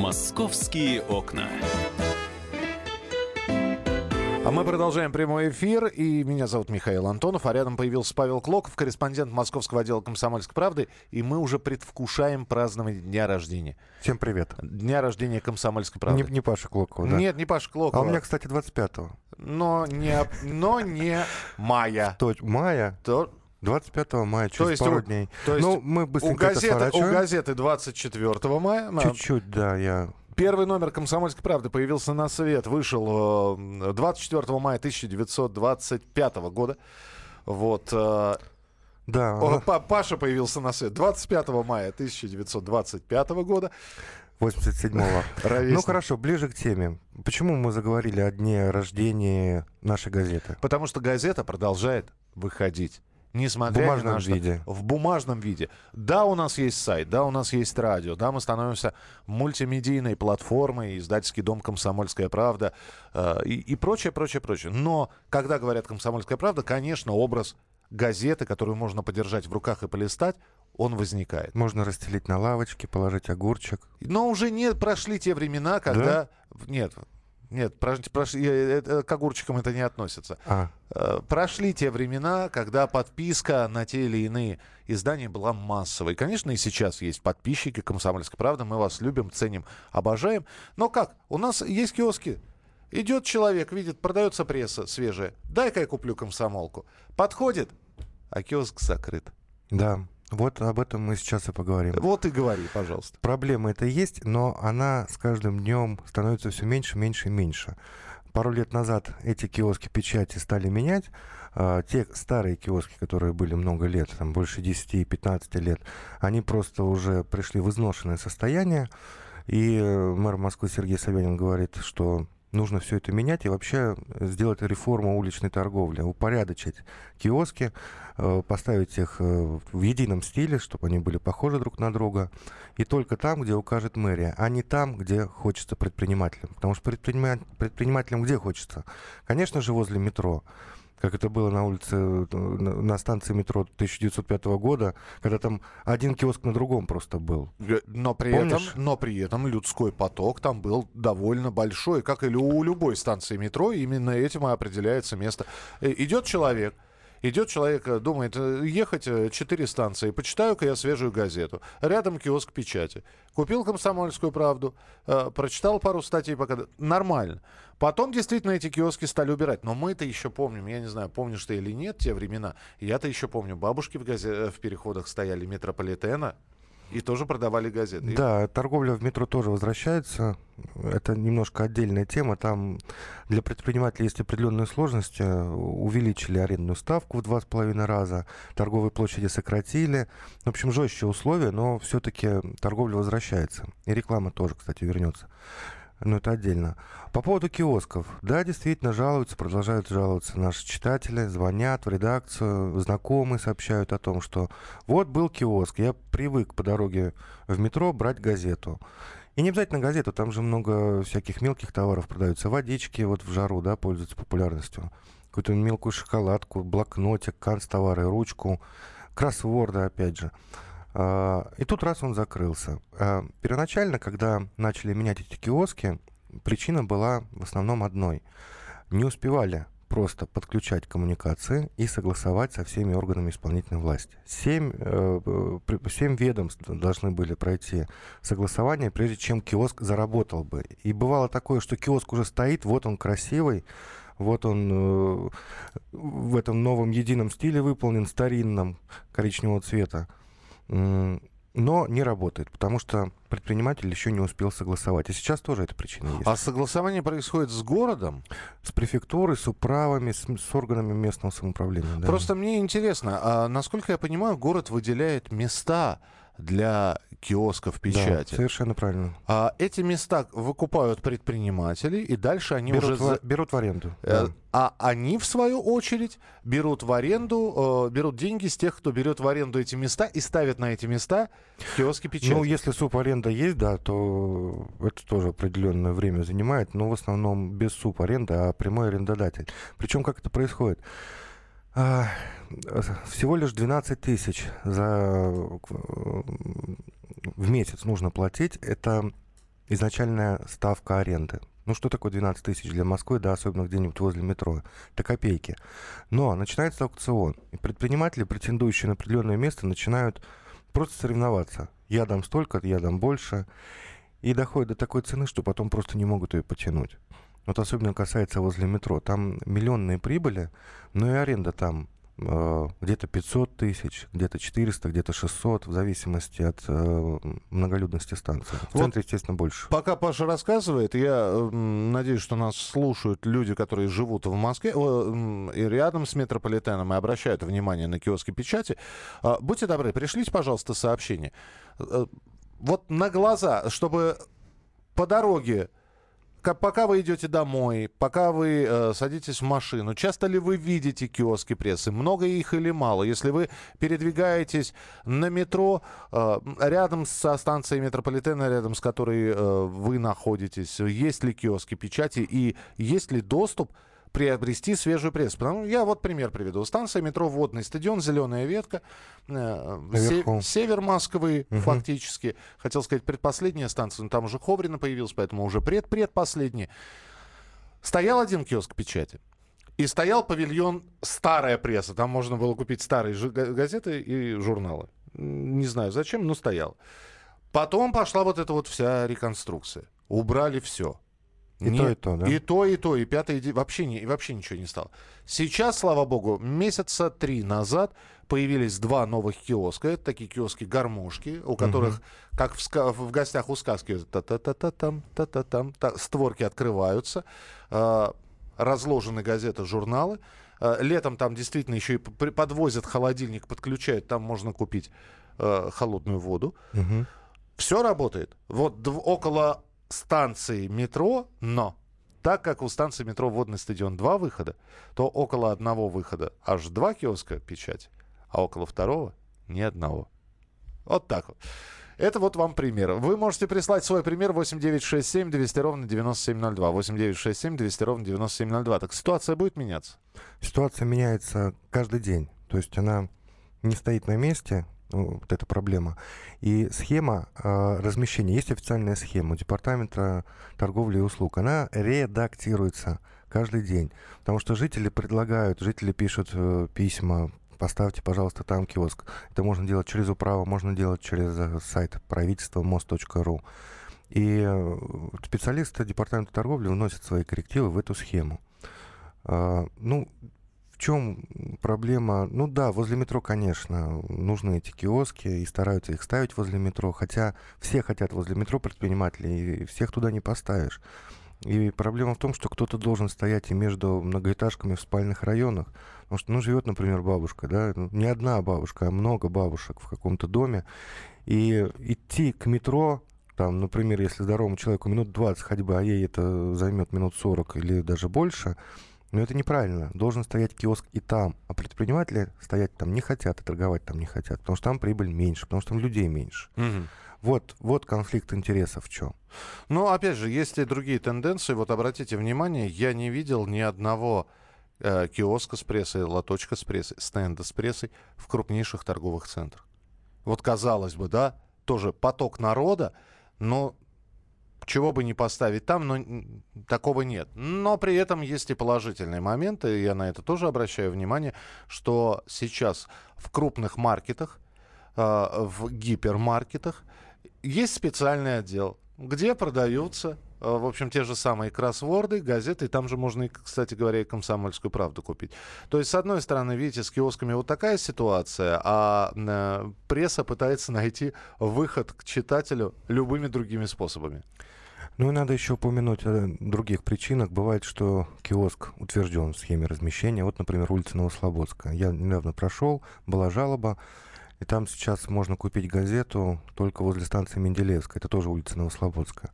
Московские окна. А мы продолжаем прямой эфир, и меня зовут Михаил Антонов, а рядом появился Павел Клоков, корреспондент московского отдела «Комсомольской правды», и мы уже предвкушаем празднование дня рождения. Всем привет. Дня рождения «Комсомольской правды». Не, не Паша Клокова, да? Нет, не Паша Клокова. А у меня, кстати, 25-го. Но не, но не мая. То, мая? То, 25 мая, через то есть, пару у, дней. То есть ну, мы у быстренько это газеты, у сворачиваем. газеты 24 мая. Чуть-чуть, да, я... Первый номер «Комсомольской правды» появился на свет, вышел э, 24 мая 1925 года. Вот. э, Да, О, Па- Паша появился на свет 25 мая 1925 года. 87-го. Ровесник. Ну хорошо, ближе к теме. Почему мы заговорили о дне рождения нашей газеты? Потому что газета продолжает выходить. Несмотря В бумажном на что. виде. В бумажном виде. Да, у нас есть сайт, да, у нас есть радио, да, мы становимся мультимедийной платформой, издательский дом «Комсомольская правда» э, и, и прочее, прочее, прочее. Но когда говорят «Комсомольская правда», конечно, образ газеты, которую можно подержать в руках и полистать, он возникает. Можно расстелить на лавочке, положить огурчик. Но уже не прошли те времена, когда... Нет, нет, прош- прошли- э, э, к огурчикам это не относится. А, Э, Прошли те времена, когда подписка на те или иные издания была массовой. Конечно, и сейчас есть подписчики «Комсомольской правды». Мы вас любим, ценим, обожаем. Но как? У нас есть киоски. Идет человек, видит, продается пресса свежая. Дай-ка я куплю комсомолку. Подходит, а киоск закрыт. да. Вот об этом мы сейчас и поговорим. Вот и говори, пожалуйста. Проблема это есть, но она с каждым днем становится все меньше, меньше и меньше. Пару лет назад эти киоски печати стали менять. А, те старые киоски, которые были много лет, там больше 10 и 15 лет, они просто уже пришли в изношенное состояние. И э, мэр Москвы Сергей Собянин говорит, что нужно все это менять и вообще сделать реформу уличной торговли, упорядочить киоски, э, поставить их э, в едином стиле, чтобы они были похожи друг на друга. И только там, где укажет мэрия, а не там, где хочется предпринимателям. Потому что предпринима- предпринимателям где хочется? Конечно же, возле метро. Как это было на улице, э, на станции метро 1905 года, когда там один киоск на другом просто был. Но при, Помнишь? этом, но при этом людской поток там был довольно большой, как и у любой станции метро. Именно этим и определяется место. Э, Идет человек, идет человек, э, думает, э, ехать э, четыре станции, почитаю-ка я свежую газету. Рядом киоск печати. Купил «Комсомольскую правду», э, прочитал пару статей, пока... Нормально. Потом действительно эти киоски стали убирать. Но мы-то еще помним, я не знаю, помнишь ты или нет те времена. Я-то еще помню, бабушки в, газе... э, в переходах стояли метрополитена, и тоже продавали газеты. Да, торговля в метро тоже возвращается. Это немножко отдельная тема. Там для предпринимателей есть определенные сложности. Увеличили арендную ставку в два с половиной раза, торговые площади сократили. В общем, жестче условия, но все-таки торговля возвращается. И реклама тоже, кстати, вернется. Но это отдельно. По поводу киосков. Да, действительно, жалуются, продолжают жаловаться наши читатели, звонят в редакцию, знакомые сообщают о том, что вот был киоск, я привык по дороге в метро брать газету. И не обязательно газету, там же много всяких мелких товаров продаются. Водички вот в жару, да, пользуются популярностью. Какую-то мелкую шоколадку, блокнотик, канцтовары, ручку, кроссворды, опять же. А, И тут раз он закрылся. А, Первоначально, когда начали менять эти киоски, причина была в основном одной. Не успевали просто подключать коммуникации и согласовать со всеми органами исполнительной власти. Семь, э, э, семь ведомств должны были пройти согласование, прежде чем киоск заработал бы. И бывало такое, что киоск уже стоит, вот он красивый, вот он э, в этом новом едином стиле выполнен, старинном, коричневого цвета. Но не работает, потому что предприниматель еще не успел согласовать. И сейчас тоже эта причина есть. А согласование происходит с городом? С префектурой, с управами, с, с органами местного самоуправления. да. Просто мне интересно, а насколько я понимаю, город выделяет места для киосков Да, печати. совершенно правильно. А эти места выкупают предприниматели, и дальше они Берут, уже... в, берут в аренду. Э, да. А они, в свою очередь, берут в аренду, э, берут деньги с тех, кто берет в аренду эти места и ставят на эти места киоски печати. Ну, если субаренда есть, да, то это тоже определенное время занимает, но в основном без субаренда, а прямой арендодатель. Причем как это происходит? А, э, Всего лишь 12 тысяч за, э, в месяц нужно платить. Это изначальная ставка аренды. Ну, что такое 12 тысяч для Москвы, да, особенно где-нибудь возле метро? Это копейки. Но начинается аукцион, и предприниматели, претендующие на определенное место, начинают просто соревноваться. Я дам столько, я дам больше. И доходят до такой цены, что потом просто не могут ее потянуть. Вот особенно касается возле метро. Там миллионные прибыли, но и аренда там где-то 500 тысяч, где-то 400, где-то 600, в зависимости от э, многолюдности станции. В Вот центре, естественно, больше. Пока Паша рассказывает, я надеюсь, что нас слушают люди, которые живут в Москве и рядом с метрополитеном и обращают внимание на киоски печати. А, Будьте добры, пришлите, пожалуйста, сообщение. Э, Вот на глаза, чтобы по дороге Пока вы идете домой, пока вы э, садитесь в машину, часто ли вы видите киоски прессы? Много их или мало? Если вы передвигаетесь на метро, э, рядом со станцией метрополитена, рядом с которой э, вы находитесь, есть ли киоски печати и есть ли доступ приобрести свежую прессу. Потому я вот пример приведу. Станция метро Водный стадион, Зеленая ветка, э, се- Наверху. север Москвы Мгм. фактически. Хотел сказать предпоследняя станция, но там уже Ховрина появилась, поэтому уже пред-предпоследняя. Стоял один киоск печати. И стоял павильон «Старая пресса». Там можно было купить старые газеты и журналы. Не знаю зачем, но стоял. Потом пошла вот эта вот вся реконструкция. Убрали все. И то, и то, да? И то, и то, и пятое, и вообще, не, и вообще ничего не стало. Сейчас, слава богу, месяца три назад появились два новых киоска. Это такие киоски-гармошки, у которых, как в, ска- в гостях у сказки, та-та-та-та-там, та-та-там, та- створки открываются, а, разложены газеты, журналы. А, Летом там действительно еще и подвозят холодильник, подключают, там можно купить а, холодную воду. Мгм. Все работает. Вот дв- около станции метро, но так как у станции метро Водный стадион два выхода, то около одного выхода аж два киоска печати, а около второго ни одного. Вот так вот. Это вот вам пример. Вы можете прислать свой пример 8967 200 ровно 9702. 8967 200 ровно 9702. Так ситуация будет меняться? Ситуация меняется каждый день. То есть она не стоит на месте, вот эта проблема. И схема э, размещения, есть официальная схема Департамента торговли и услуг. Она редактируется каждый день. Потому что жители предлагают, жители пишут э, письма, поставьте, пожалуйста, там киоск. Это можно делать через управу, можно делать через э, сайт правительства мост.ру. И э, специалисты Департамента торговли вносят свои коррективы в эту схему. А, ну, чем проблема? Ну да, возле метро, конечно, нужны эти киоски и стараются их ставить возле метро, хотя все хотят возле метро предприниматели, и всех туда не поставишь. И проблема в том, что кто-то должен стоять и между многоэтажками в спальных районах. Потому что, ну, живет, например, бабушка, да, ну, не одна бабушка, а много бабушек в каком-то доме. И идти к метро, там, например, если здоровому человеку минут 20 ходьбы, а ей это займет минут 40 или даже больше, но это неправильно. Должен стоять киоск и там. А предприниматели стоять там не хотят и торговать там не хотят, потому что там прибыль меньше, потому что там людей меньше. Вот, вот конфликт интересов в чем. Ну, опять же, есть и другие тенденции. Вот обратите внимание, я не видел ни одного э, киоска с прессой, лоточка с прессой, стенда с прессой в крупнейших торговых центрах. Вот казалось бы, да, тоже поток народа, но чего бы не поставить там, но такого нет. Но при этом есть и положительные моменты, и я на это тоже обращаю внимание, что сейчас в крупных маркетах, э, в гипермаркетах есть специальный отдел, где продаются, э, в общем, те же самые кроссворды, газеты, там же можно, кстати говоря, и комсомольскую правду купить. То есть, с одной стороны, видите, с киосками вот такая ситуация, а э, пресса пытается найти выход к читателю любыми другими способами. Ну и надо еще упомянуть о других причинах. Бывает, что киоск утвержден в схеме размещения. Вот, например, улица Новослободская. Я недавно прошел, была жалоба, и там сейчас можно купить газету только возле станции Менделеевская. Это тоже улица Новослободская.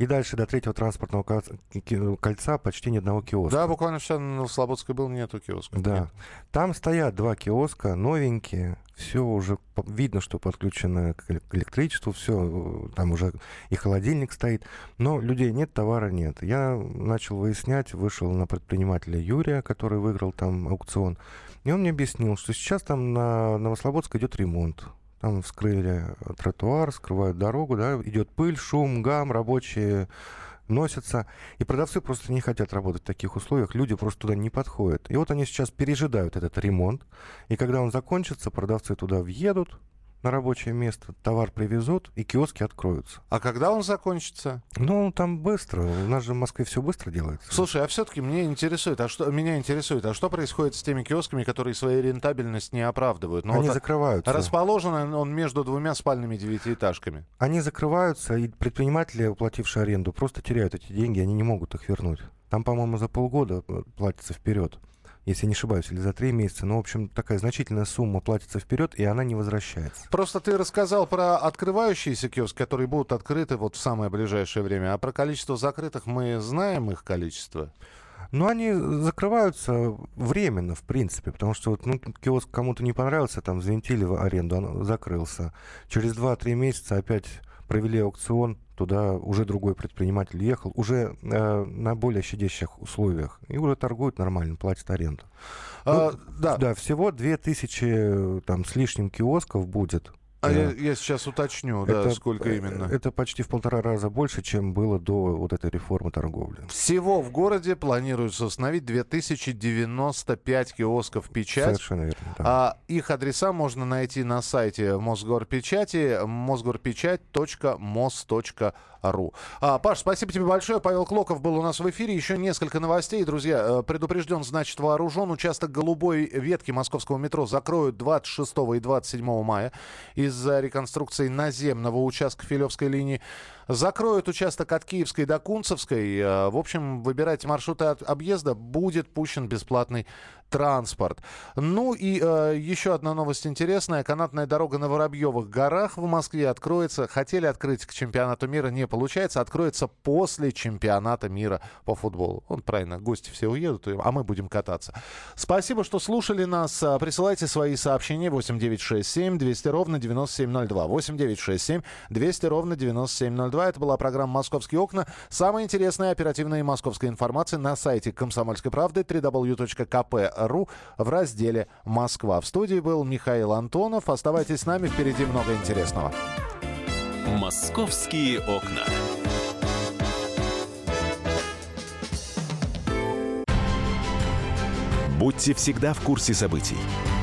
И дальше до третьего транспортного кольца- почти ни одного киоска. Да, буквально все на Слободской был, нету киоска. Да. Нет. Там стоят два киоска, новенькие, все уже видно, что подключено к эле- к электричеству, все, там уже и холодильник стоит, но людей нет, товара нет. Я начал выяснять, вышел на предпринимателя Юрия, который выиграл там аукцион, и он мне объяснил, что сейчас там на Новослободской идет ремонт. Там вскрыли тротуар, скрывают дорогу, да, идет пыль, шум, гам, рабочие носятся. И продавцы просто не хотят работать в таких условиях, люди просто туда не подходят. И вот они сейчас пережидают этот ремонт, и когда он закончится, продавцы туда въедут, на рабочее место, товар привезут, и киоски откроются. А когда он закончится? Ну, там быстро. У нас же в Москве все быстро делается. Слушай, а все-таки мне интересует, а что меня интересует, а что происходит с теми киосками, которые свою рентабельность не оправдывают? Ну, Они вот закрываются. Расположен он между двумя спальными девятиэтажками. Они закрываются, и предприниматели, уплатившие аренду, просто теряют эти деньги, они не могут их вернуть. Там, по-моему, за полгода э, платится вперед если не ошибаюсь, или за три месяца. Но, в общем, такая значительная сумма платится вперед, и она не возвращается. Просто ты рассказал про открывающиеся киоски, которые будут открыты вот в самое ближайшее время. А про количество закрытых мы знаем их количество? Ну, они закрываются временно, в принципе, потому что вот, ну, киоск кому-то не понравился, там, взвинтили в аренду, он закрылся. Через 2-3 месяца опять провели аукцион, туда уже другой предприниматель ехал, уже э, на более щадящих условиях, и уже торгует нормально, платит аренду. А, ну, да. да, всего 2000 э, там, с лишним киосков будет а я, я сейчас уточню, это, да, сколько именно. Это почти в полтора раза больше, чем было до вот этой реформы торговли. Всего в городе планируется установить 2095 киосков печать. Совершенно верно. Да. А их адреса можно найти на сайте Мосгорпечати mosgorpечать.mos.ru. А, Паш, спасибо тебе большое. Павел Клоков был у нас в эфире. Еще несколько новостей. Друзья, э, предупрежден, значит, вооружен. Участок голубой ветки московского метро закроют 26 и 27 мая из-за реконструкции наземного участка Филевской линии. Закроют участок от Киевской до Кунцевской. Э, в общем, выбирайте маршруты от объезда. Будет пущен бесплатный транспорт. Ну и э, еще одна новость интересная. Канатная дорога на Воробьевых горах в Москве откроется. Хотели открыть к чемпионату мира, не получается. Откроется после чемпионата мира по футболу. Он правильно, гости все уедут, а мы будем кататься. Спасибо, что слушали нас. Э, присылайте свои сообщения 8967 200 ровно 9702. 8967 200 ровно 9702. Москва. Это была программа «Московские окна». Самая интересная оперативная московская информация на сайте «Комсомольской правды» www.kp.ru в разделе «Москва». В студии был Михаил Антонов. Оставайтесь с нами, впереди много интересного. «Московские окна». Будьте всегда в курсе событий.